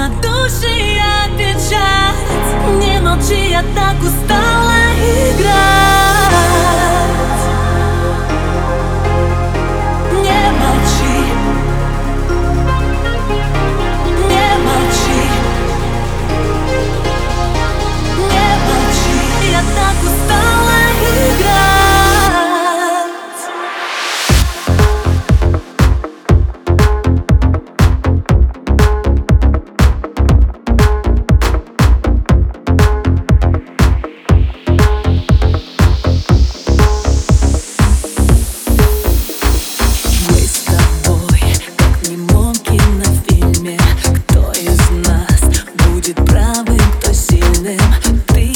на душе я печать Не молчи, я так из нас будет правым, то сильным ты.